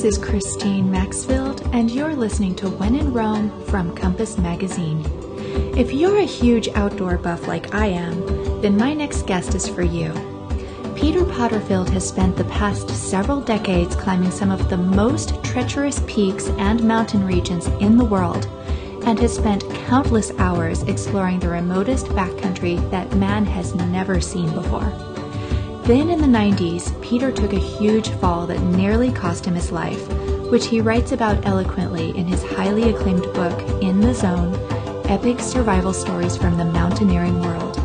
This is Christine Maxfield, and you're listening to When in Roam from Compass Magazine. If you're a huge outdoor buff like I am, then my next guest is for you. Peter Potterfield has spent the past several decades climbing some of the most treacherous peaks and mountain regions in the world, and has spent countless hours exploring the remotest backcountry that man has never seen before. Then in the 90s, Peter took a huge fall that nearly cost him his life, which he writes about eloquently in his highly acclaimed book, In the Zone Epic Survival Stories from the Mountaineering World.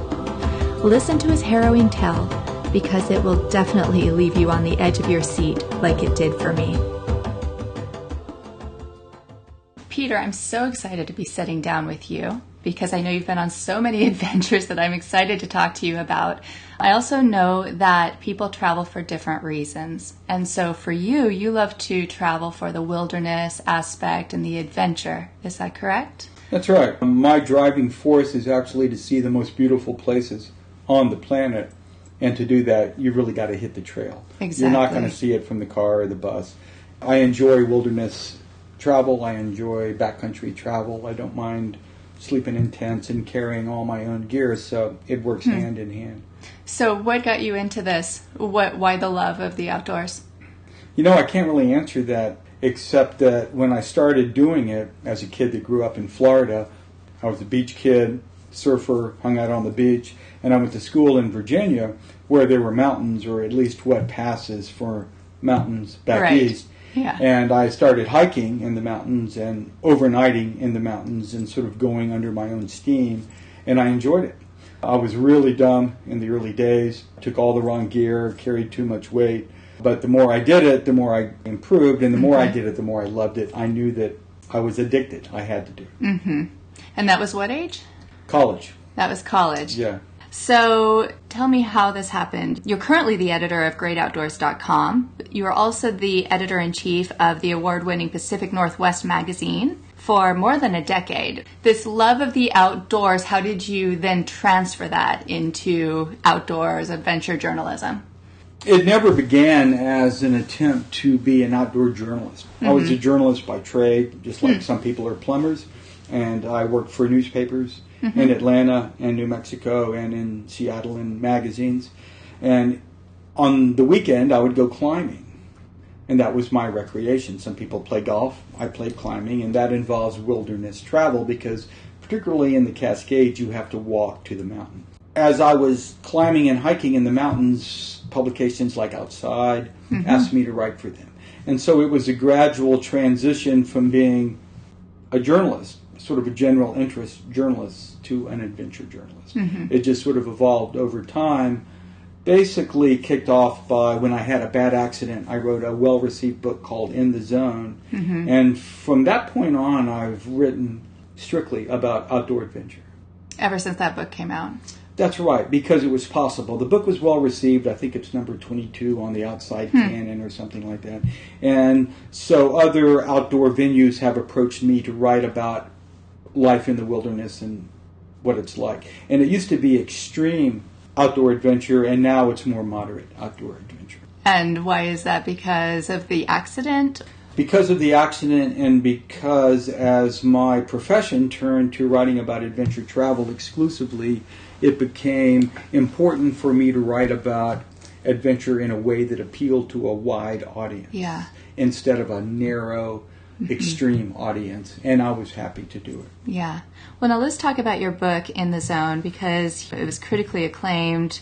Listen to his harrowing tale because it will definitely leave you on the edge of your seat like it did for me. Peter, I'm so excited to be sitting down with you because I know you've been on so many adventures that I'm excited to talk to you about. I also know that people travel for different reasons. And so for you, you love to travel for the wilderness aspect and the adventure. Is that correct? That's right. My driving force is actually to see the most beautiful places on the planet. And to do that, you really got to hit the trail. Exactly. You're not going to see it from the car or the bus. I enjoy wilderness travel. I enjoy backcountry travel. I don't mind sleeping in tents and carrying all my own gear, so it works hmm. hand in hand. So, what got you into this? What? Why the love of the outdoors? You know, I can't really answer that, except that when I started doing it as a kid that grew up in Florida, I was a beach kid, surfer, hung out on the beach, and I went to school in Virginia where there were mountains, or at least wet passes for mountains back right. east. Yeah. And I started hiking in the mountains and overnighting in the mountains and sort of going under my own steam, and I enjoyed it. I was really dumb in the early days, took all the wrong gear, carried too much weight. But the more I did it, the more I improved, and the more I did it, the more I loved it. I knew that I was addicted. I had to do it. Mm-hmm. And that was what age? College. That was college. Yeah. So tell me how this happened. You're currently the editor of GreatOutdoors.com. You are also the editor in chief of the award winning Pacific Northwest magazine for more than a decade. This love of the outdoors, how did you then transfer that into outdoors adventure journalism? It never began as an attempt to be an outdoor journalist. Mm-hmm. I was a mm-hmm. journalist by trade, just like mm-hmm. some people are plumbers, and I worked for newspapers mm-hmm. in Atlanta and New Mexico and in Seattle in magazines. And on the weekend, I would go climbing. And that was my recreation. Some people play golf. I played climbing, and that involves wilderness travel because, particularly in the Cascades, you have to walk to the mountain. As I was climbing and hiking in the mountains, publications like Outside mm-hmm. asked me to write for them. And so it was a gradual transition from being a journalist sort of a general interest journalist to an adventure journalist. Mm-hmm. It just sort of evolved over time. Basically, kicked off by when I had a bad accident, I wrote a well received book called In the Zone. Mm-hmm. And from that point on, I've written strictly about outdoor adventure. Ever since that book came out? That's right, because it was possible. The book was well received. I think it's number 22 on the outside hmm. canon or something like that. And so other outdoor venues have approached me to write about life in the wilderness and what it's like. And it used to be extreme outdoor adventure, and now it's more moderate outdoor adventure. And why is that? Because of the accident? Because of the accident, and because as my profession turned to writing about adventure travel exclusively, it became important for me to write about adventure in a way that appealed to a wide audience. Yeah. Instead of a narrow. extreme audience, and I was happy to do it. Yeah. Well, now let's talk about your book, In the Zone, because it was critically acclaimed.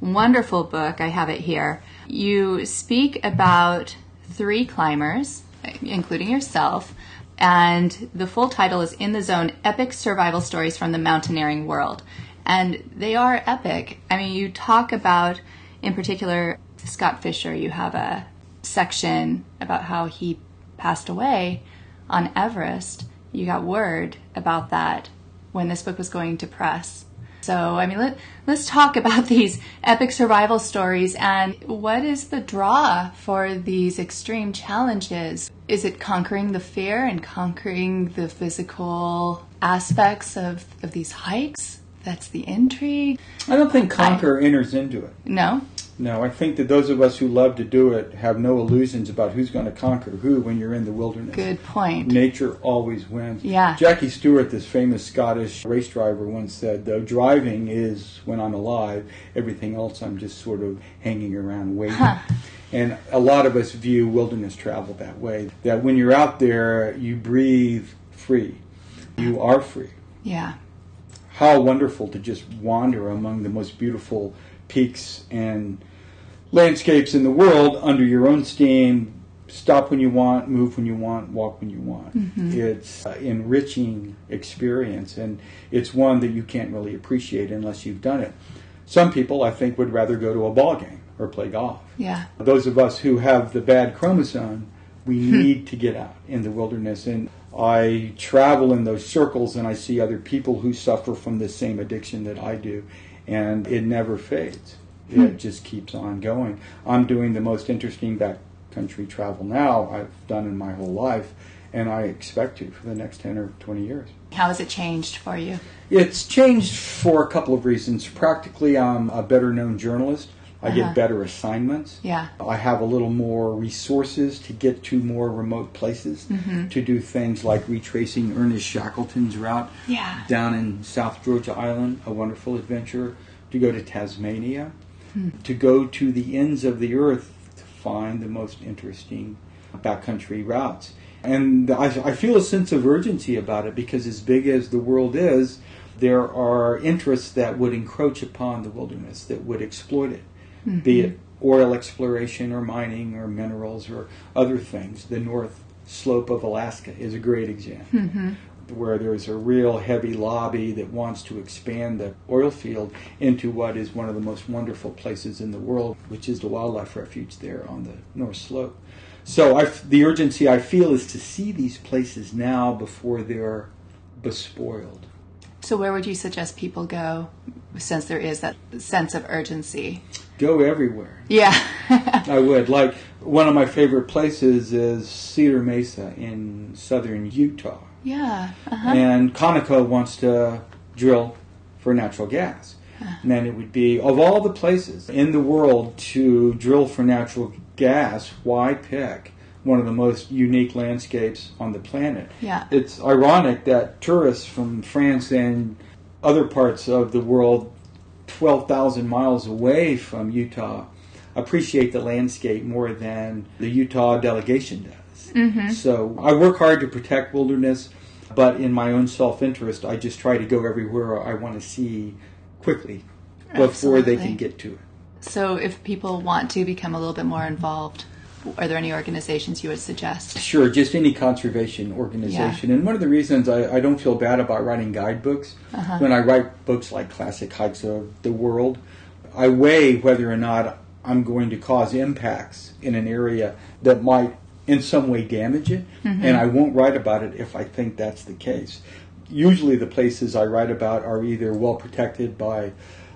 Wonderful book. I have it here. You speak about three climbers, including yourself, and the full title is In the Zone Epic Survival Stories from the Mountaineering World. And they are epic. I mean, you talk about, in particular, Scott Fischer, you have a section about how he passed away on Everest, you got word about that when this book was going to press. So, I mean, let, let's talk about these epic survival stories and what is the draw for these extreme challenges? Is it conquering the fear and conquering the physical aspects of, of these hikes? That's the intrigue. I don't think conquer I, enters into it. No? No, I think that those of us who love to do it have no illusions about who's going to conquer who when you're in the wilderness. Good point. Nature always wins. Yeah. Jackie Stewart, this famous Scottish race driver, once said, though driving is when I'm alive, everything else I'm just sort of hanging around waiting. Huh. And a lot of us view wilderness travel that way. That when you're out there, you breathe free. You are free. Yeah. How wonderful to just wander among the most beautiful peaks and landscapes in the world under your own steam. Stop when you want, move when you want, walk when you want. Mm-hmm. It's an enriching experience, and it's one that you can't really appreciate unless you've done it. Some people, I think, would rather go to a ball game or play golf. Yeah. Those of us who have the bad chromosome, we hmm. need to get out in the wilderness. And I travel in those circles and I see other people who suffer from the same addiction that I do, and it never fades. It hmm. just keeps on going. I'm doing the most interesting backcountry travel now I've done in my whole life, and I expect to for the next 10 or 20 years. How has it changed for you? It's changed for a couple of reasons. Practically, I'm a better known journalist. I Uh-huh. get better assignments. Yeah. I have a little more resources to get to more remote places Mm-hmm. to do things like retracing Ernest Shackleton's route Yeah. down in South Georgia Island, a wonderful adventure, to go to Tasmania, Hmm. to go to the ends of the earth to find the most interesting backcountry routes. And I, I feel a sense of urgency about it because, as big as the world is, there are interests that would encroach upon the wilderness, that would exploit it, Mm-hmm. be it oil exploration or mining or minerals or other things. The North Slope of Alaska is a great example mm-hmm. where there's a real heavy lobby that wants to expand the oil field into what is one of the most wonderful places in the world, which is the wildlife refuge there on the North Slope. So I, the urgency I feel is to see these places now before they're bespoiled. So, where would you suggest people go since there is that sense of urgency? Go everywhere. Yeah. I would. Like, one of my favorite places is Cedar Mesa in southern Utah. yeah. Uh-huh. and Conoco wants to drill for natural gas. And then it would be, of all the places in the world to drill for natural gas, why pick one of the most unique landscapes on the planet? Yeah. It's ironic that tourists from France and other parts of the world, 12,000 miles away from Utah, appreciate the landscape more than the Utah delegation does. Mm-hmm. So I work hard to protect wilderness, but in my own self interest, I just try to go everywhere I want to see quickly before they can get to it. So, if people want to become a little bit more involved, are there any organizations you would suggest? Sure, just any conservation organization. And one of the reasons I, I don't feel bad about writing guidebooks, uh-huh. when I write books like Classic Hikes of the World, I weigh whether or not I'm going to cause impacts in an area that might in some way damage it, mm-hmm. and I won't write about it if I think that's the case. Usually, the places I write about are either well protected by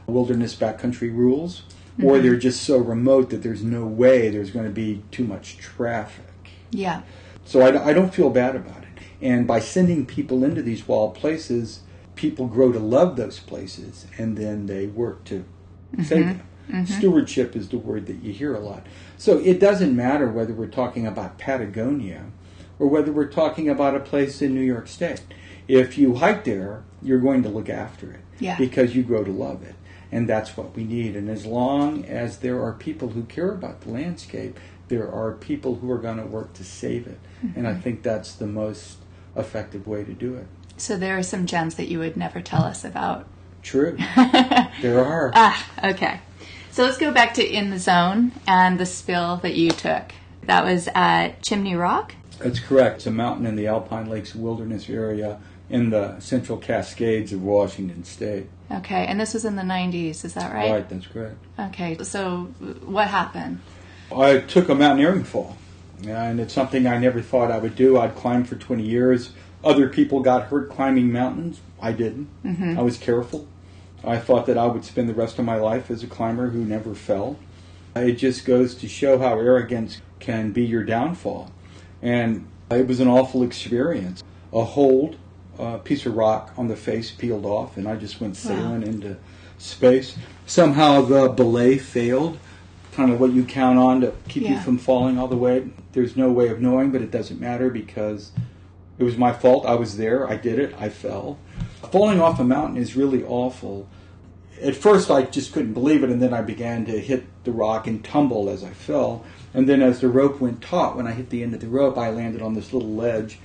wilderness backcountry rules, or mm-hmm. they're just so remote that there's no way there's going to be too much traffic. Yeah. So I, I don't feel bad about it. And by sending people into these wild places, people grow to love those places, and then they work to mm-hmm. save them. Mm-hmm. Stewardship is the word that you hear a lot. So it doesn't matter whether we're talking about Patagonia or whether we're talking about a place in New York State. If you hike there, you're going to look after it Yeah. because you grow to love it. And that's what we need. And as long as there are people who care about the landscape, there are people who are going to work to save it. And I think that's the most effective way to do it. So, there are some gems that you would never tell us about. True. there are. Ah, okay. So let's go back to In the Zone and the spill that you took. That was at Chimney Rock. That's correct. It's a mountain in the Alpine Lakes Wilderness area in the Central Cascades of Washington State. Okay, and this was in the 90s, is that right? Right, that's correct. Okay, so what happened? I took a mountaineering fall, and it's something I never thought I would do. I'd climbed for 20 years. Other people got hurt climbing mountains. I didn't. Mm-hmm. I was careful. I thought that I would spend the rest of my life as a climber who never fell. It just goes to show how arrogance can be your downfall. And it was an awful experience. A hold, a piece of rock on the face peeled off, and I just went sailing into space. Somehow the belay failed. kind of what you count on to keep you from falling all the way. There's no way of knowing, but it doesn't matter because it was my fault. I was there. I did it. I fell. Falling off a mountain is really awful. At first, I just couldn't believe it, and then I began to hit the rock and tumble as I fell. And then, as the rope went taut, when I hit the end of the rope, I landed on this little ledge.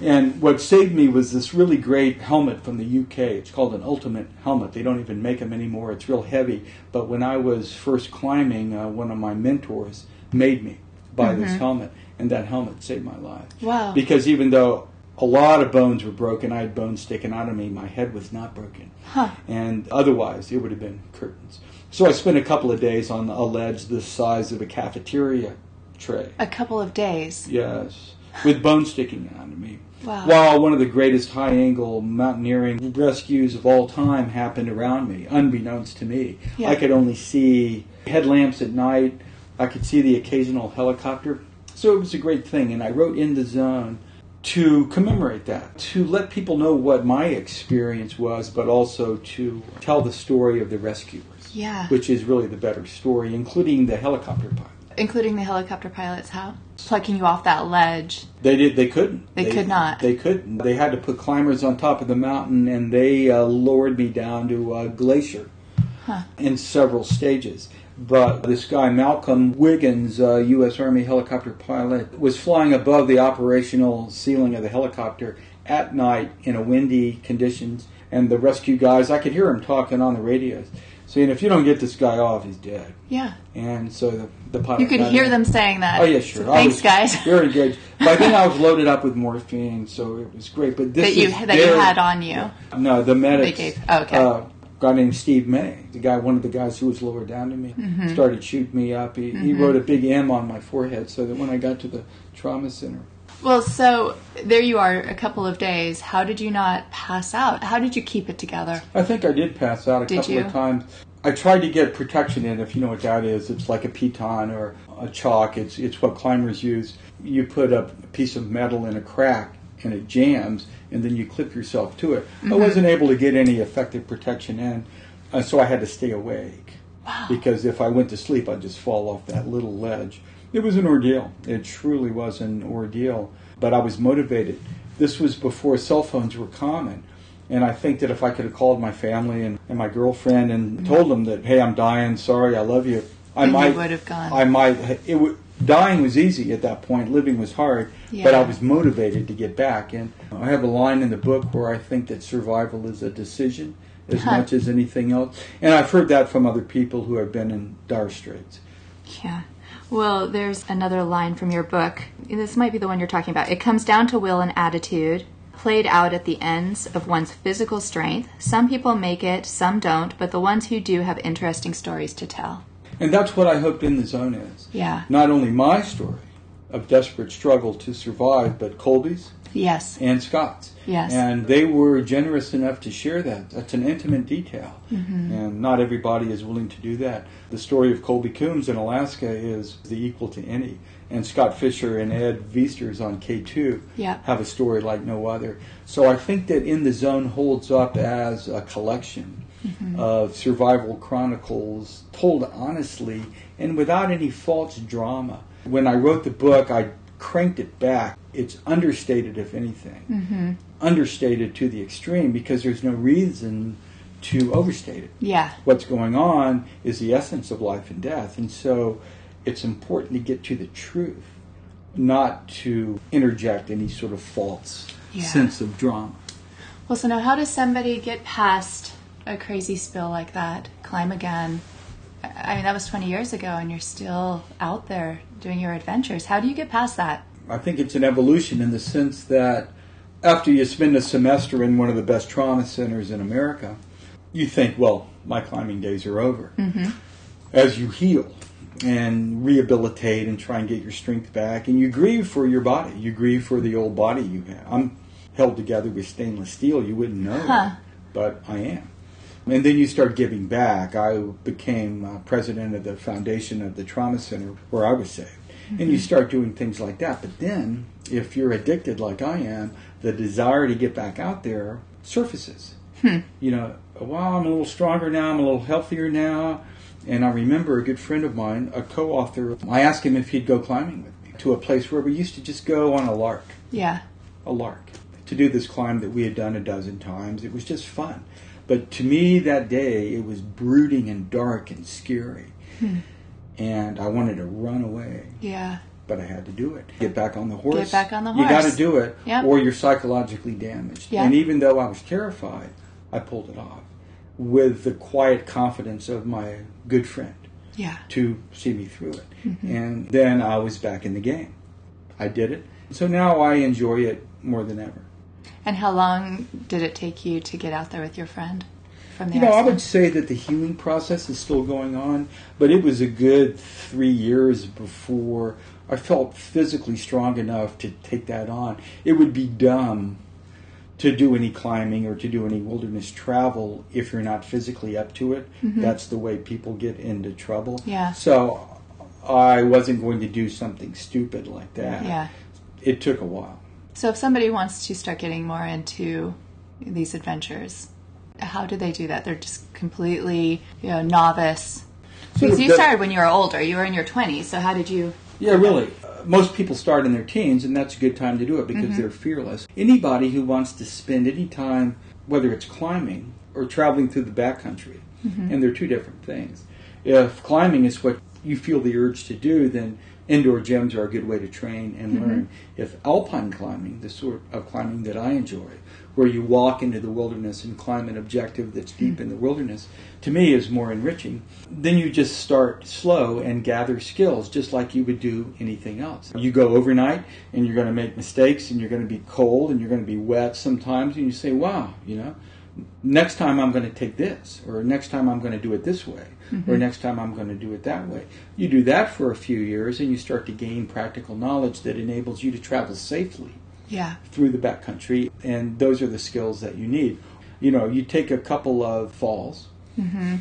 And what saved me was this really great helmet from the UK. It's called an Ultimate helmet. They don't even make them anymore. It's real heavy. But when I was first climbing, uh, one of my mentors made me buy this helmet, and that helmet saved my life. Wow. Because even though a lot of bones were broken, I had bones sticking out of me, my head was not broken. Huh. And otherwise, it would have been curtains. So I spent a couple of days on a ledge the size of a cafeteria tray. A couple of days. Yes, with bones sticking out of me. Wow. While one of the greatest high angle mountaineering rescues of all time happened around me, unbeknownst to me. Yeah. I could only see headlamps at night, I could see the occasional helicopter. So it was a great thing, and I wrote In the Zone to commemorate that, to let people know what my experience was, but also to tell the story of the rescuers, Yeah. which is really the better story, including the helicopter pilot. Including the helicopter pilots, how? Plucking you off that ledge. They did. They couldn't. They could not. They couldn't. They had to put climbers on top of the mountain, and they uh, lowered me down to a glacier Huh. in several stages. But this guy Malcolm Wiggins, uh, U.S. Army helicopter pilot, was flying above the operational ceiling of the helicopter at night in a windy conditions, and the rescue guys, I could hear him talking on the radios, saying, "If you don't get this guy off, he's dead." Yeah. And so the, the pilot. You could hear in. them saying that. Oh yeah, sure. So thanks, was guys. Very engaged. By then I was loaded up with morphine, so it was great. But this that you is that you had on you. No, the medics. They gave- oh, okay. Uh, guy named Steve May, the guy, one of the guys who was lower down to me, Mm-hmm. started shooting me up. He, he wrote a big M on my forehead, so that when I got to the trauma center, Well, so there you are, a couple of days. How did you not pass out? How did you keep it together? I think I did pass out a Did couple you? of times. I tried to get protection in. If you know what that is, it's like a piton or a chock. It's it's what climbers use. You put a piece of metal in a crack and it jams, and then you clip yourself to it. I wasn't able to get any effective protection in, uh, so I had to stay awake. wow. Because if I went to sleep, I'd just fall off that little ledge. It was an ordeal. It truly was an ordeal. But I was motivated. This was before cell phones were common. And I think that if I could have called my family and, and my girlfriend and mm-hmm. told them that, hey, I'm dying, sorry, I love you, I you might would have gone. I might. It would, dying was easy at that point. Living was hard, yeah. but I was motivated to get back. And I have a line in the book where I think that survival is a decision as Huh. much as anything else. And I've heard that from other people who have been in dire straits. Yeah. Well, there's another line from your book. This might be the one you're talking about. It comes down to will and attitude, played out at the ends of one's physical strength. Some people make it, some don't, but the ones who do have interesting stories to tell. And that's what I hope In the Zone is. Yeah. Not only my story of desperate struggle to survive, but Colby's Yes. and Scott's. Yes. And they were generous enough to share that. That's an intimate detail. Mm-hmm. And not everybody is willing to do that. The story of Colby Coombs in Alaska is the equal to any. And Scott Fischer and Ed Viesturs on K2 Yeah. have a story like no other. So I think that In the Zone holds up as a collection Mm-hmm. of survival chronicles told honestly and without any false drama. When I wrote the book, I cranked it back. It's understated, if anything. Mm-hmm. Understated to the extreme because there's no reason to overstate it. Yeah. What's going on is the essence of life and death. And so it's important to get to the truth, not to interject any sort of false Yeah. sense of drama. Well, so now how does somebody get past a crazy spill like that, climb again? I mean, that was 20 years ago, and you're still out there doing your adventures. How do you get past that? I think it's an evolution in the sense that after you spend a semester in one of the best trauma centers in America, you think, well, my climbing days are over. Mm-hmm. As you heal and rehabilitate and try and get your strength back, and you grieve for your body, you grieve for the old body you have. I'm held together with stainless steel. You wouldn't know, Huh. but I am. And then you start giving back. I became uh, president of the foundation of the trauma center where I was saved. And you start doing things like that. But then, if you're addicted like I am, the desire to get back out there surfaces. You know, well, I'm a little stronger now, I'm a little healthier now, And I remember a good friend of mine, a co-author, I asked him if he'd go climbing with me to a place where we used to just go on a lark, Yeah. a lark, to do this climb that we had done a dozen times. It was just fun. But to me that day, it was brooding and dark and scary. Hmm. And I wanted to run away, Yeah. but I had to do it. Get back on the horse. Get back on the horse. You got to do it, Yep. or you're psychologically damaged. Yeah. And even though I was terrified, I pulled it off with the quiet confidence of my good friend Yeah. to see me through it. Mm-hmm. And then I was back in the game. I did it. So now I enjoy it more than ever. And how long did it take you to get out there with your friend from the You know, I would say that the healing process is still going on, but it was a good three years before I felt physically strong enough to take that on. It would be dumb to do any climbing or to do any wilderness travel if you're not physically up to it. That's the way people get into trouble. Mm-hmm. Yeah. So I wasn't going to do something stupid like that. Yeah. It took a while. So if somebody wants to start getting more into these adventures, how do they do that? They're just completely, you know, novice. So Because you the- started when you were older. You were in your 20s. So how did you? Yeah, really. Most people start in their teens, and that's a good time to do it because mm-hmm. they're fearless. Anybody who wants to spend any time, whether it's climbing or traveling through the backcountry, mm-hmm. and they're two different things. If climbing is what you feel the urge to do, then indoor gyms are a good way to train and mm-hmm. learn. If alpine climbing, the sort of climbing that I enjoy, where you walk into the wilderness and climb an objective that's deep in the wilderness, to me is more enriching. Then you just start slow and gather skills, just like you would do anything else. You go overnight and you're going to make mistakes and you're going to be cold and you're going to be wet sometimes, and you say, wow, you know, next time I'm going to take this, or next time I'm going to do it this way, or mm-hmm. next time I'm going to do it that way. You do that for a few years and you start to gain practical knowledge that enables you to travel safely Yeah. through the backcountry, and those are the skills that you need. You know, you take a couple of falls, mm-hmm.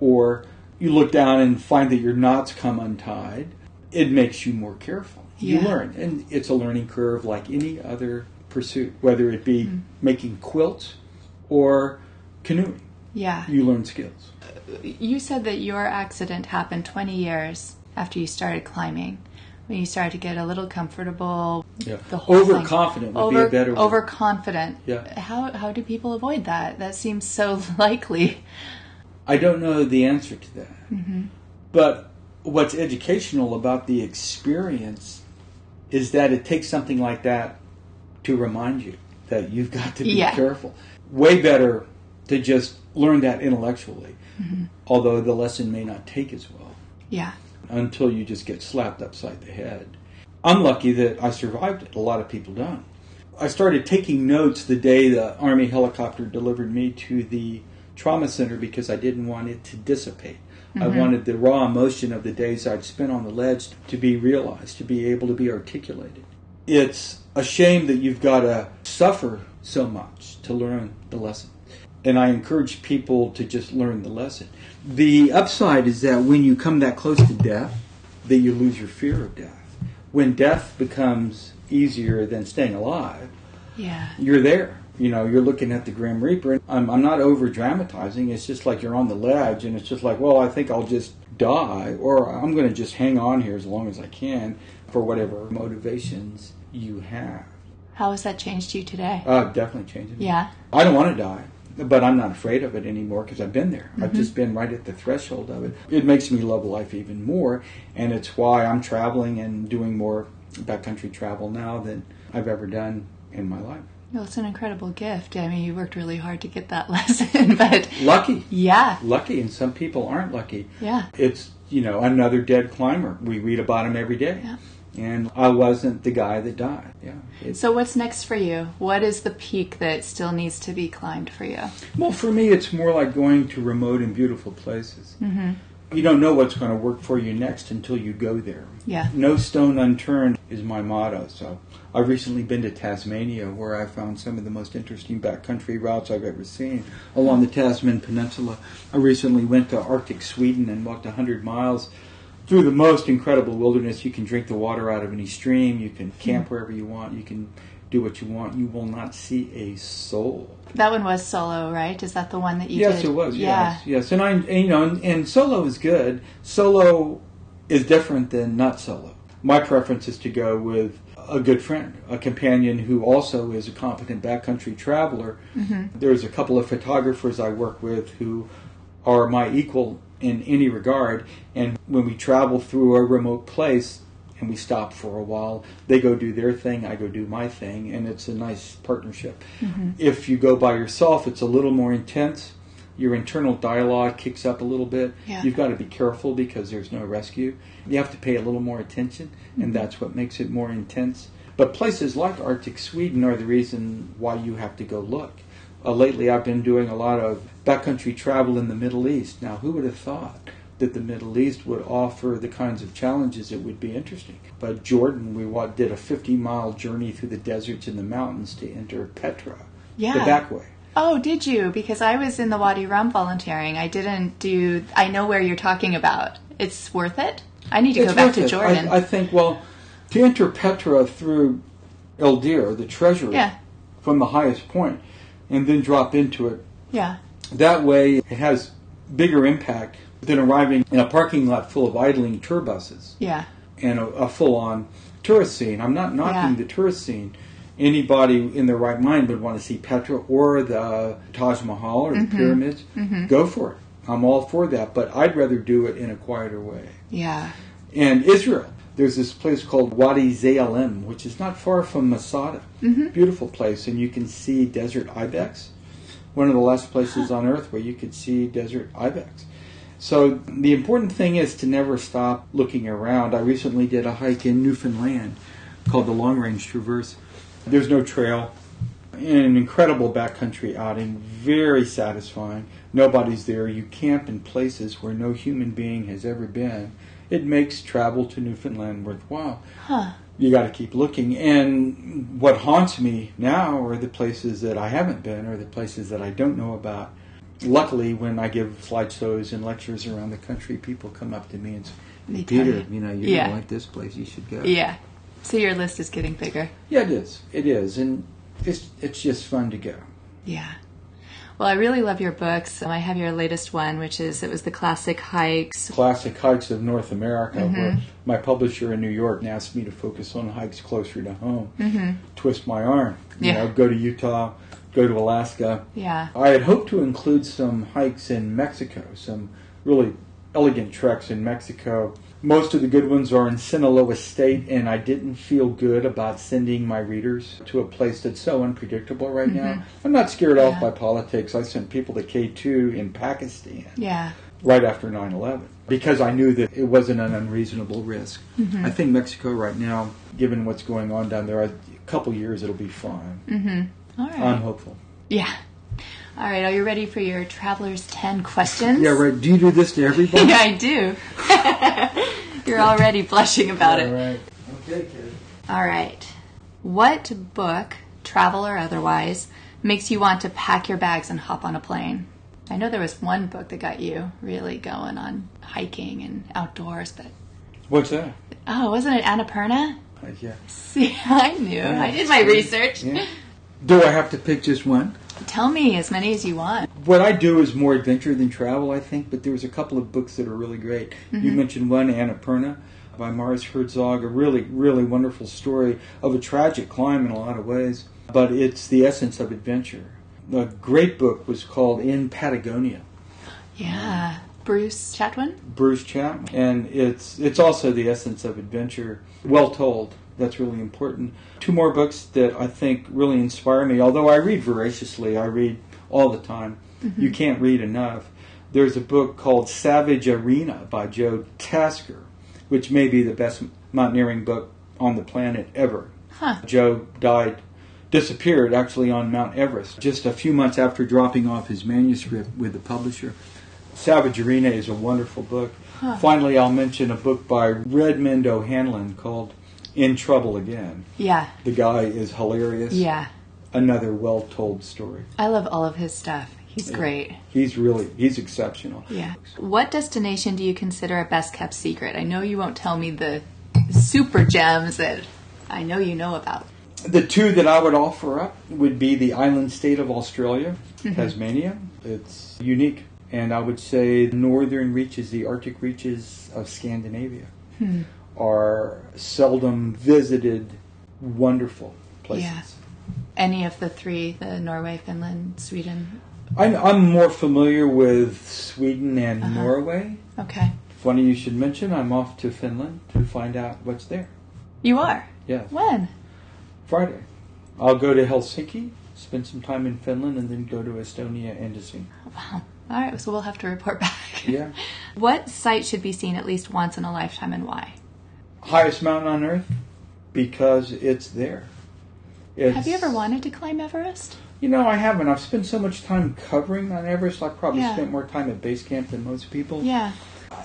or you look down and find that your knots come untied. It makes you more careful. You learn, and it's a learning curve like any other pursuit, whether it be mm. making quilts or canoeing. Yeah. You learn skills. Uh, you said that your accident happened 20 years after you started climbing. When you start to get a little comfortable, Yeah. the whole thing. Overconfident would Over, be a better word. overconfident. Yeah. How how do people avoid that? That seems so likely. I don't know the answer to that. Mm-hmm. But what's educational about the experience is that it takes something like that to remind you that you've got to be Yeah. careful. Way better to just learn that intellectually, mm-hmm. although the lesson may not take as well Yeah. Until you just get slapped upside the head. I'm lucky that I survived it. A lot of people don't. I started taking notes the day the Army helicopter delivered me to the trauma center because I didn't want it to dissipate. I mm-hmm. wanted the raw emotion of the days I'd spent on the ledge to be realized, to be able to be articulated. It's a shame that you've got to suffer so much to learn the lesson. And I encourage people to just learn the lesson. The upside is that when you come that close to death, that you lose your fear of death. When death becomes easier than staying alive, Yeah. you're there. You know, you're looking at the Grim Reaper. And I'm, I'm not over dramatizing. It's just like you're on the ledge, and it's just like, well, I think I'll just die, or I'm going to just hang on here as long as I can for whatever motivations you have. How has that changed you today? Uh, definitely changing. Yeah. I don't want to die, but I'm not afraid of it anymore because I've been there. I've mm-hmm. just been right at the threshold of it. It makes me love life even more, and it's why I'm traveling and doing more backcountry travel now than I've ever done in my life. Well, it's an incredible gift. I mean, you worked really hard to get that lesson, but Lucky, yeah. lucky, and some people aren't lucky. Yeah. It's you know another dead climber. We read about him every day, Yeah. And I wasn't the guy that died. Yeah. It's, So what's next for you? What is the peak that still needs to be climbed for you? Well, for me, it's more like going to remote and beautiful places. Mm-hmm. You don't know what's going to work for you next until you go there. Yeah. No stone unturned is my motto. So I've recently been to Tasmania, where I found some of the most interesting backcountry routes I've ever seen along the Tasman Peninsula. I recently went to Arctic Sweden and walked 100 miles through the most incredible wilderness. You can drink the water out of any stream. You can camp wherever you want. You can do what you want, you will not see a soul. That one was solo, right? Is that the one that you yes, did? it was. Yeah. Yes, yes. And I, and, you know, and, and solo is good. Solo is different than not solo. My preference is to go with a good friend, a companion who also is a competent backcountry traveler. Mm-hmm. There's a couple of photographers I work with who are my equal in any regard, and when we travel through a remote place and we stop for a while, they go do their thing, I go do my thing, and it's a nice partnership. Mm-hmm. If you go by yourself, it's a little more intense. Your internal dialogue kicks up a little bit. Yeah. You've got to be careful because there's no rescue. You have to pay a little more attention, and that's what makes it more intense. But places like Arctic Sweden are the reason why you have to go look. Uh, lately, I've been doing a lot of backcountry travel in the Middle East. Now, who would have thought that the Middle East would offer the kinds of challenges that would be interesting? But Jordan, we did a 50 mile journey through the deserts and the mountains to enter Petra, Yeah. the back way. Oh, did you? Because I was in the Wadi Rum volunteering. I didn't do. I know where you're talking about. It's worth it. I need to It's go back to it. Jordan. I, I think, well, to enter Petra through El Dir, the treasury, yeah, from the highest point, and then drop into it yeah, That way, it has bigger impact than arriving in a parking lot full of idling tour buses yeah, and a, a full-on tourist scene. I'm not knocking Yeah. the tourist scene. Anybody in their right mind would want to see Petra or the Taj Mahal or the Mm-hmm. pyramids. Go for it. I'm all for that, but I'd rather do it in a quieter way. yeah. And Israel, there's this place called Wadi Ze'alim, which is not far from Masada. Mm-hmm. Beautiful place, and you can see desert ibex. One of the last places on earth where you could see desert ibex. So the important thing is to never stop looking around. I recently did a hike in Newfoundland called the Long Range Traverse. There's no trail. An incredible backcountry outing, very satisfying. Nobody's there. You camp in places where no human being has ever been. It makes travel to Newfoundland worthwhile. Huh. You got to keep looking. And what haunts me now are the places that I haven't been or the places that I don't know about. Luckily, when I give slideshows and lectures around the country, people come up to me and say, tell Peter, you. you know, you Yeah. don't like this place, you should go. Yeah. So your list is getting bigger. Yeah, it is. It is. And it's, it's just fun to go. Yeah. Well, I really love your books. I have your latest one, which is it was the classic hikes. Classic hikes of North America, Mm-hmm. where my publisher in New York asked me to focus on hikes closer to home. Mm-hmm. Twist my arm. You Yeah. know, go to Utah, go to Alaska. Yeah. I had hoped to include some hikes in Mexico, some really elegant treks in Mexico. Most of the good ones are in Sinaloa State, and I didn't feel good about sending my readers to a place that's so unpredictable right now. I'm not scared off Mm-hmm. By politics. I sent people to K2 in Pakistan Yeah. right after 9 11 because I knew that it wasn't an unreasonable risk. Mm-hmm. I think Mexico right now, given what's going on down there, a couple years it'll be fine. Mm-hmm. All right. I'm hopeful. yeah. All right. Are you ready for your traveler's 10 questions? Yeah, right. Do you do this to everybody? yeah, I do. You're already blushing about All it. right. Okay, kid. All right. What book, travel or otherwise, makes you want to pack your bags and hop on a plane? I know there was one book that got you really going on hiking and outdoors, but What's that? oh, wasn't it Annapurna? Uh, yeah. See, I knew. I did my research. yeah. Do I have to pick just one? Tell me as many as you want. What I do is more adventure than travel, I think, but there's a couple of books that are really great. You mm-hmm. mentioned one, Annapurna, by Maurice Herzog, a really, really wonderful story of a tragic climb in a lot of ways, but it's the essence of adventure. The great book was called In Patagonia. Yeah. Bruce Chatwin? Bruce Chatwin, and it's it's also the essence of adventure, well told. That's really important. Two more books that I think really inspire me. Although I read voraciously, I read all the time. Mm-hmm. You can't read enough. There's a book called Savage Arena by Joe Tasker, which may be the best mountaineering book on the planet ever. Huh. Joe died, disappeared actually on Mount Everest just a few months after dropping off his manuscript with the publisher. Savage Arena is a wonderful book. Finally, I'll mention a book by Redmond O'Hanlon called In Trouble Again. Yeah. The guy is hilarious. Yeah. Another well told story. I love all of his stuff. He's great. He's really, he's exceptional. Yeah. What destination do you consider a best kept secret? I know you won't tell me the super gems that I know you know about. The two that I would offer up would be the island state of Australia, mm-hmm. Tasmania. It's unique. And I would say northern reaches, the Arctic reaches of Scandinavia, hmm. Are seldom visited, wonderful places. Yeah. Any of the three, the Norway, Finland, Sweden. I'm, I'm more familiar with Sweden and Uh-huh. Norway. Okay. Funny you should mention, I'm off to Finland to find out what's there. You are? Yes, When? Friday. I'll go to Helsinki, spend some time in Finland, and then go to Estonia and to see. Wow. All right, so we'll have to report back. Yeah. What site should be seen at least once in a lifetime and why? Highest mountain on earth because it's there. It's, Have you ever wanted to climb Everest? You know, I haven't. I've spent so much time covering on Everest. I probably Yeah. spent more time at base camp than most people. Yeah.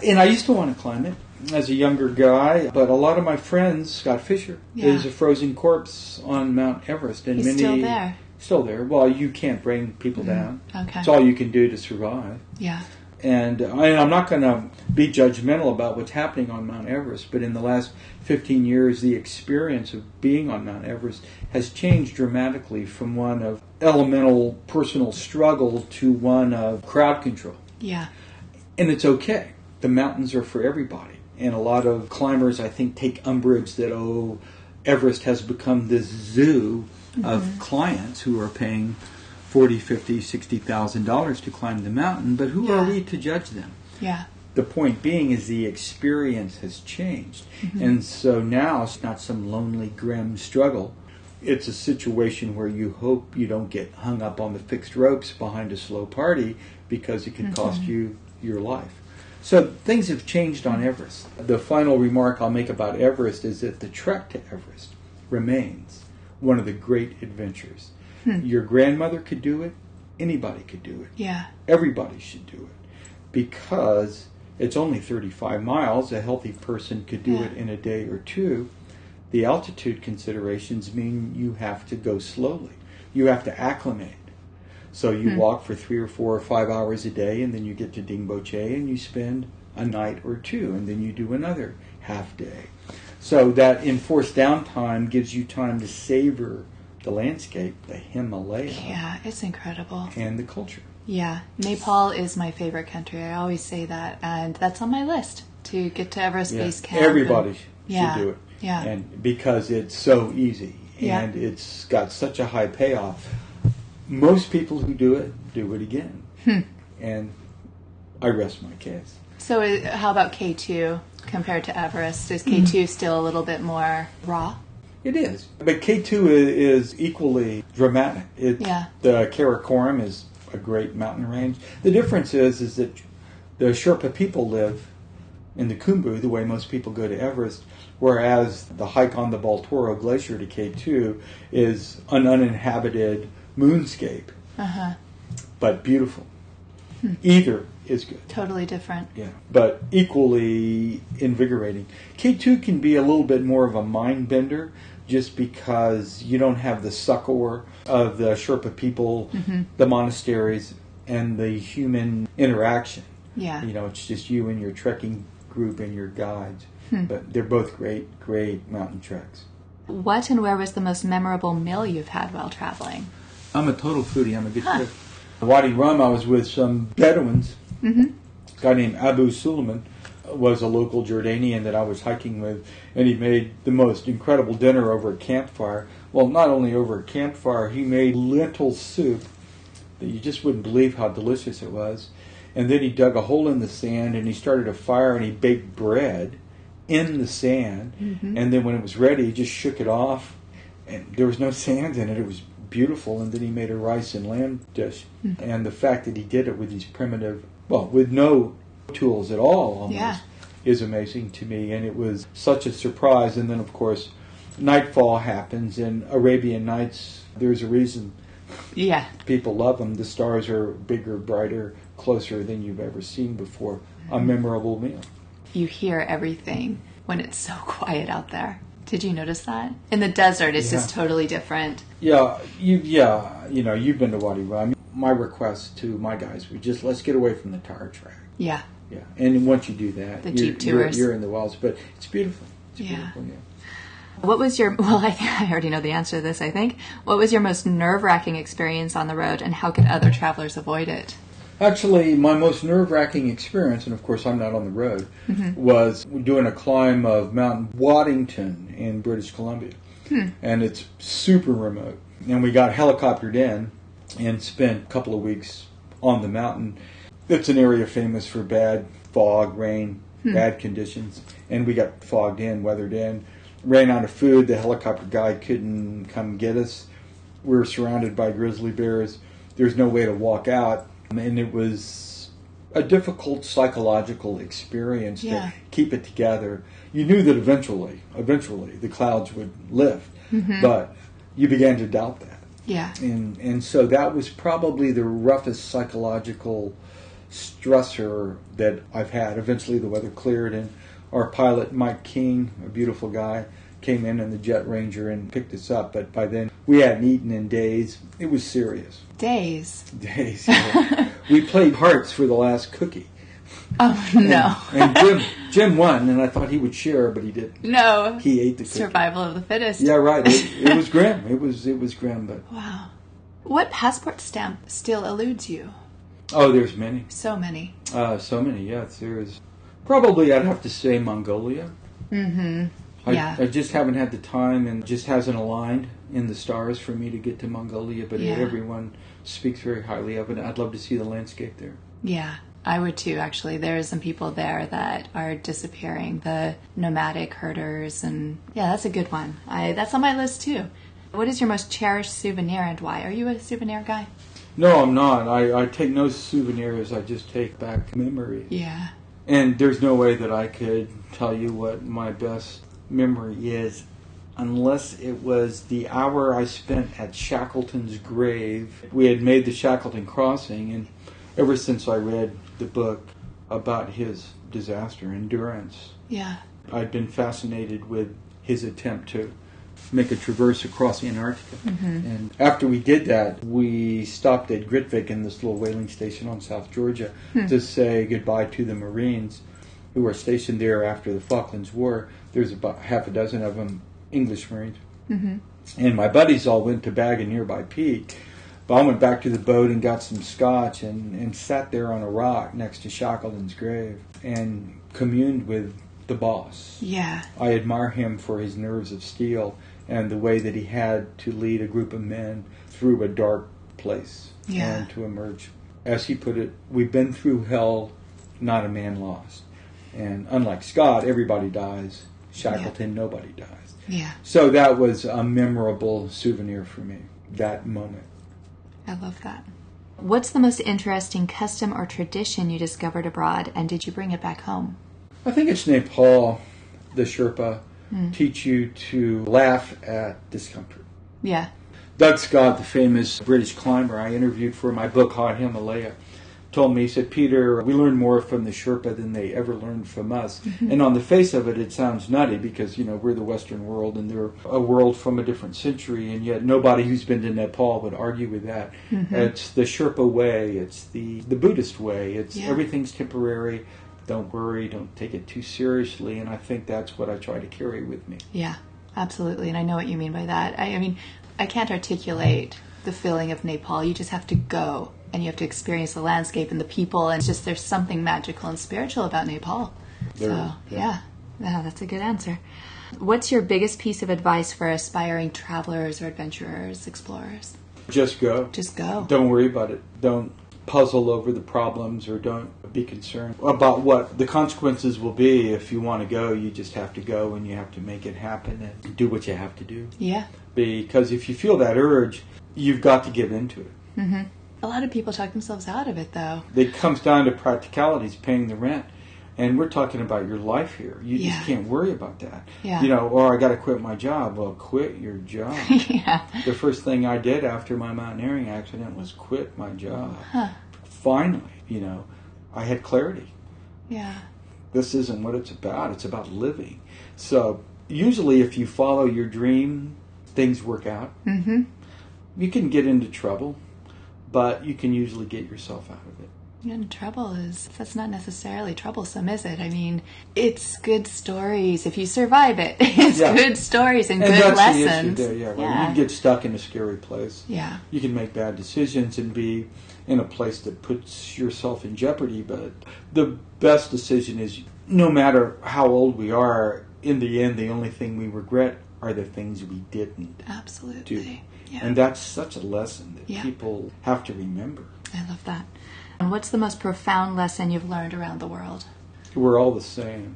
And I used to want to climb it as a younger guy, but a lot of my friends, Scott Fischer, Yeah. is a frozen corpse on Mount Everest, and He's many still there. Still there. Well, you can't bring people mm-hmm. down. Okay. It's all you can do to survive. Yeah. And I, I'm not going to be judgmental about what's happening on Mount Everest, but in the last 15 years, the experience of being on Mount Everest has changed dramatically from one of elemental personal struggle to one of crowd control. Yeah. And it's okay. The mountains are for everybody. And a lot of climbers, I think, take umbrage that, oh, Everest has become this zoo of mm-hmm. clients who are paying forty, fifty, sixty thousand dollars to climb the mountain. But who are we to judge them? Yeah. The point being is the experience has changed. Mm-hmm. And so now it's not some lonely, grim struggle. It's a situation where you hope you don't get hung up on the fixed ropes behind a slow party because it could mm-hmm. cost you your life. So things have changed on Everest. The final remark I'll make about Everest is that the trek to Everest remains one of the great adventures. Hmm. Your grandmother could do it, anybody could do it Yeah. everybody should do it because it's only 35 miles. A healthy person could do Yeah. it in a day or two. The altitude considerations mean you have to go slowly. You have to acclimate. So you hmm. walk for three or four or five hours a day, and then you get to Dingboche and you spend a night or two, and then you do another half day. So that enforced downtime gives you time to savor the landscape, the Himalaya, Yeah. It's incredible. and the culture. Yeah. Nepal is my favorite country. I always say that. And that's on my list to get to Everest Yeah, Base Camp. Everybody and- should Yeah, do it. yeah. And because it's so easy Yeah. and it's got such a high payoff. Most people who do it do it again. Hmm. And I rest my case. So, uh, how about K2 compared to Everest? Is K2 still a little bit more raw? It is. But K2 i- is equally dramatic. It, Yeah. The Karakoram is a great mountain range. The difference is is that the Sherpa people live in the Khumbu the way most people go to Everest, whereas the hike on the Baltoro Glacier to K2 is an uninhabited moonscape, Uh huh. but beautiful. Hmm. Either is good. Totally different. Yeah, but equally invigorating. K2 can be a little bit more of a mind bender just because you don't have the succor of the Sherpa people, the monasteries, and the human interaction. Yeah. You know, it's just you and your trekking group and your guides. Hmm. But they're both great, great mountain treks. What and where was the most memorable meal you've had while traveling? I'm a total foodie. I'm a good Huh. cook. Wadi Rum, I was with some Bedouins. Mm-hmm. A guy named Abu Suleiman was a local Jordanian that I was hiking with, and he made the most incredible dinner over a campfire. Well, not only over a campfire, he made lentil soup that you just wouldn't believe how delicious it was. And then he dug a hole in the sand and he started a fire and he baked bread in the sand. Mm-hmm. And then when it was ready, he just shook it off, and there was no sand in it. It was beautiful. And then he made a rice and lamb dish. Mm-hmm. And the fact that he did it with these primitive, well, with no tools at all, almost, Yeah. is amazing to me. And it was such a surprise. And then, of course, nightfall happens, and Arabian Nights. There's a reason Yeah. people love them. The stars are bigger, brighter, closer than you've ever seen before. A mm-hmm. memorable meal. You hear everything when it's so quiet out there. Did you notice that? In the desert, it's just totally different. Yeah, you yeah, you know, you've been to Wadi Rum. My request to my guys was just let's get away from the tire track. Yeah. Yeah, and once you do that, The you're, Jeep you're- tours. You're, in the wilds, but it's beautiful. It's Yeah. beautiful, yeah. What was your, well, I, I already know the answer to this, I think. What was your most nerve wracking experience on the road and how could other travelers avoid it? Actually, my most nerve wracking experience, and of course I'm not on the road, mm-hmm. was doing a climb of Mount Waddington in British Columbia. Hmm. And it's super remote. And we got helicoptered in and spent a couple of weeks on the mountain. It's an area famous for bad fog, rain, hmm. bad conditions. And we got fogged in, weathered in, ran out of food. The helicopter guy couldn't come get us. We were surrounded by grizzly bears. There's no way to walk out. And it was a difficult psychological experience Yeah. to keep it together. You knew that eventually, eventually, the clouds would lift, mm-hmm. but you began to doubt that Yeah. and and so that was probably the roughest psychological stressor that I've had. Eventually, the weather cleared, and our pilot Mike King, a beautiful guy, came in in the Jet Ranger and picked us up. But by then, we hadn't eaten in days. It was serious Days. days. know. we played hearts for the last cookie. Oh, no. And Jim Jim won, and I thought he would share, but he didn't. No. He ate the cookie. Survival of the fittest. Yeah, right. It, it was grim. It was it was grim, but Wow. What passport stamp still eludes you? Oh, there's many. So many. Uh, so many, yes. There's probably I'd have to say Mongolia. Mm-hmm. I, Yeah. I just haven't had the time, and just hasn't aligned in the stars for me to get to Mongolia. But Yeah. everyone speaks very highly of it. I'd love to see the landscape there. Yeah, I would too, actually. There are some people there that are disappearing, the nomadic herders, and yeah, that's a good one. I That's on my list too. What is your most cherished souvenir and why? Are you a souvenir guy? No, I'm not. I, I take no souvenirs. I just take back memories. Yeah. And there's no way that I could tell you what my best memory is unless it was the hour I spent at Shackleton's grave. We had made the Shackleton crossing, and ever since I read the book about his disaster, Endurance, Yeah. I'd been fascinated with his attempt to make a traverse across Antarctica. Mm-hmm. And after we did that, we stopped at Grytviken this little whaling station on South Georgia hmm. to say goodbye to the Marines who were stationed there after the Falklands War. There's about half a dozen of them English Marines. Mm-hmm. And my buddies all went to bag a nearby peak. But I went back to the boat and got some scotch and, and sat there on a rock next to Shackleton's grave and communed with the boss. Yeah. I admire him for his nerves of steel and the way that he had to lead a group of men through a dark place Yeah. and to emerge. As he put it, we've been through hell, not a man lost. And unlike Scott, everybody dies. Shackleton, nobody dies. Yeah. So that was a memorable souvenir for me, that moment. I love that. What's the most interesting custom or tradition you discovered abroad, and did you bring it back home? I think it's Nepal, the Sherpa, Hmm. teach you to laugh at discomfort. Yeah. Doug Scott, the famous British climber I interviewed for my book High Himalaya, told me, he said, Peter, we learn more from the Sherpa than they ever learned from us. Mm-hmm. And on the face of it, it sounds nutty because, you know, we're the Western world and they're a world from a different century, and yet nobody who's been to Nepal would argue with that. Mm-hmm. It's the Sherpa way, it's the, the Buddhist way, it's Yeah. everything's temporary. Don't worry, don't take it too seriously, and I think that's what I try to carry with me. Yeah, absolutely. And I know what you mean by that. I, I mean, I can't articulate the feeling of Nepal. You just have to go and you have to experience the landscape and the people. And it's just there's something magical and spiritual about Nepal. There so, yeah. yeah. yeah, that's a good answer. What's your biggest piece of advice for aspiring travelers or adventurers, explorers? Just go. Just go. Don't worry about it. Don't puzzle over the problems or don't be concerned about what the consequences will be. If you want to go, you just have to go and you have to make it happen and do what you have to do. Yeah. Because if you feel that urge, you've got to give into it. Mm-hmm. A lot of people talk themselves out of it, though. It comes down to practicalities, paying the rent. And we're talking about your life here. You Yeah. just can't worry about that. Yeah. You know, or I got to quit my job. Well, quit your job. yeah. the first thing I did after my mountaineering accident was quit my job. Huh. Finally, you know, I had clarity. Yeah. This isn't what it's about. It's about living. So, usually, if you follow your dream, things work out. Mm-hmm. You can get into trouble, but you can usually get yourself out of it. And trouble is, that's not necessarily troublesome, is it? I mean, it's good stories. If you survive it, it's Yeah. good stories and, And good lessons. the there, yeah. Right? yeah. You get stuck in a scary place. Yeah. You can make bad decisions and be in a place that puts yourself in jeopardy. But the best decision is no matter how old we are, in the end, the only thing we regret are the things we didn't Absolutely. do. Yeah. And that's such a lesson that people have to remember. I love that. And what's the most profound lesson you've learned around the world? We're all the same.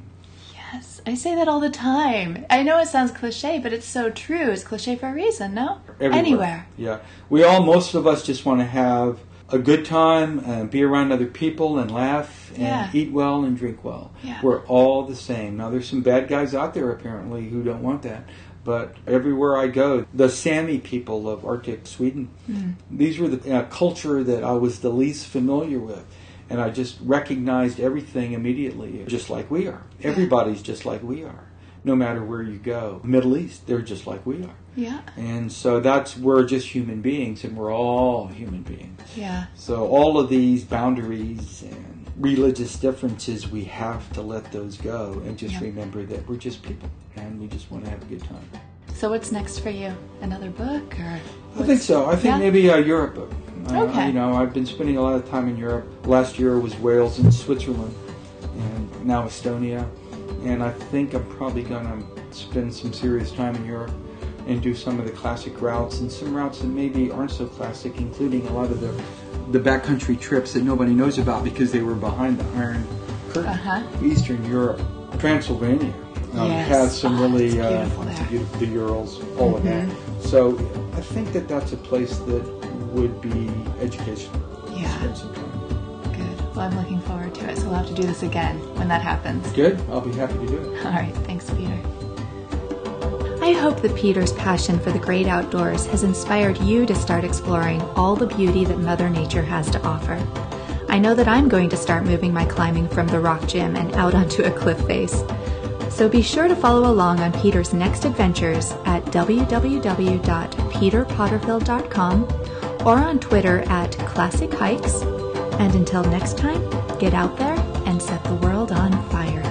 Yes, I say that all the time. I know it sounds cliche, but it's so true. It's cliche for a reason, no? Everywhere. Anywhere. Yeah. We all, most of us just want to have a good time and be around other people and laugh and Yeah. eat well and drink well. Yeah. We're all the same. Now, there's some bad guys out there apparently who don't want that. But everywhere I go, the Sami people of Arctic Sweden, Hmm. these were the uh, culture that I was the least familiar with. And I just recognized everything immediately, just like we are. Everybody's just like we are, no matter where you go. Middle East, they're just like we are. Yeah. And so that's we're just human beings, and we're all human beings. Yeah. So all of these boundaries and religious differences, we have to let those go and just Yeah. remember that we're just people, and we just want to have a good time. So what's next for you? Another book or? I think so. I think Yeah. maybe uh, Europe. Uh, Okay. You know, I've been spending a lot of time in Europe. Last year was Wales and Switzerland, and now Estonia. And I think I'm probably going to spend some serious time in Europe and do some of the classic routes and some routes that maybe aren't so classic, including a lot of the the backcountry trips that nobody knows about because they were behind the Iron Curtain. Uh-huh. Eastern Europe, Transylvania. Um, Yes. has some Oh, really uh, beautiful it's there. beautiful, the Urals, all of that. So I think that that's a place that would be educational. Yeah. Spend some time. Good. Well, I'm looking forward to it. So we'll have to do this again when that happens. Good. I'll be happy to do it. All right. Thanks, Peter. I hope that Peter's passion for the great outdoors has inspired you to start exploring all the beauty that Mother Nature has to offer. I know that I'm going to start moving my climbing from the rock gym and out onto a cliff face. So be sure to follow along on Peter's next adventures at www.peterpotterfield.com or on Twitter at Classic Hikes. And until next time, get out there and set the world on fire.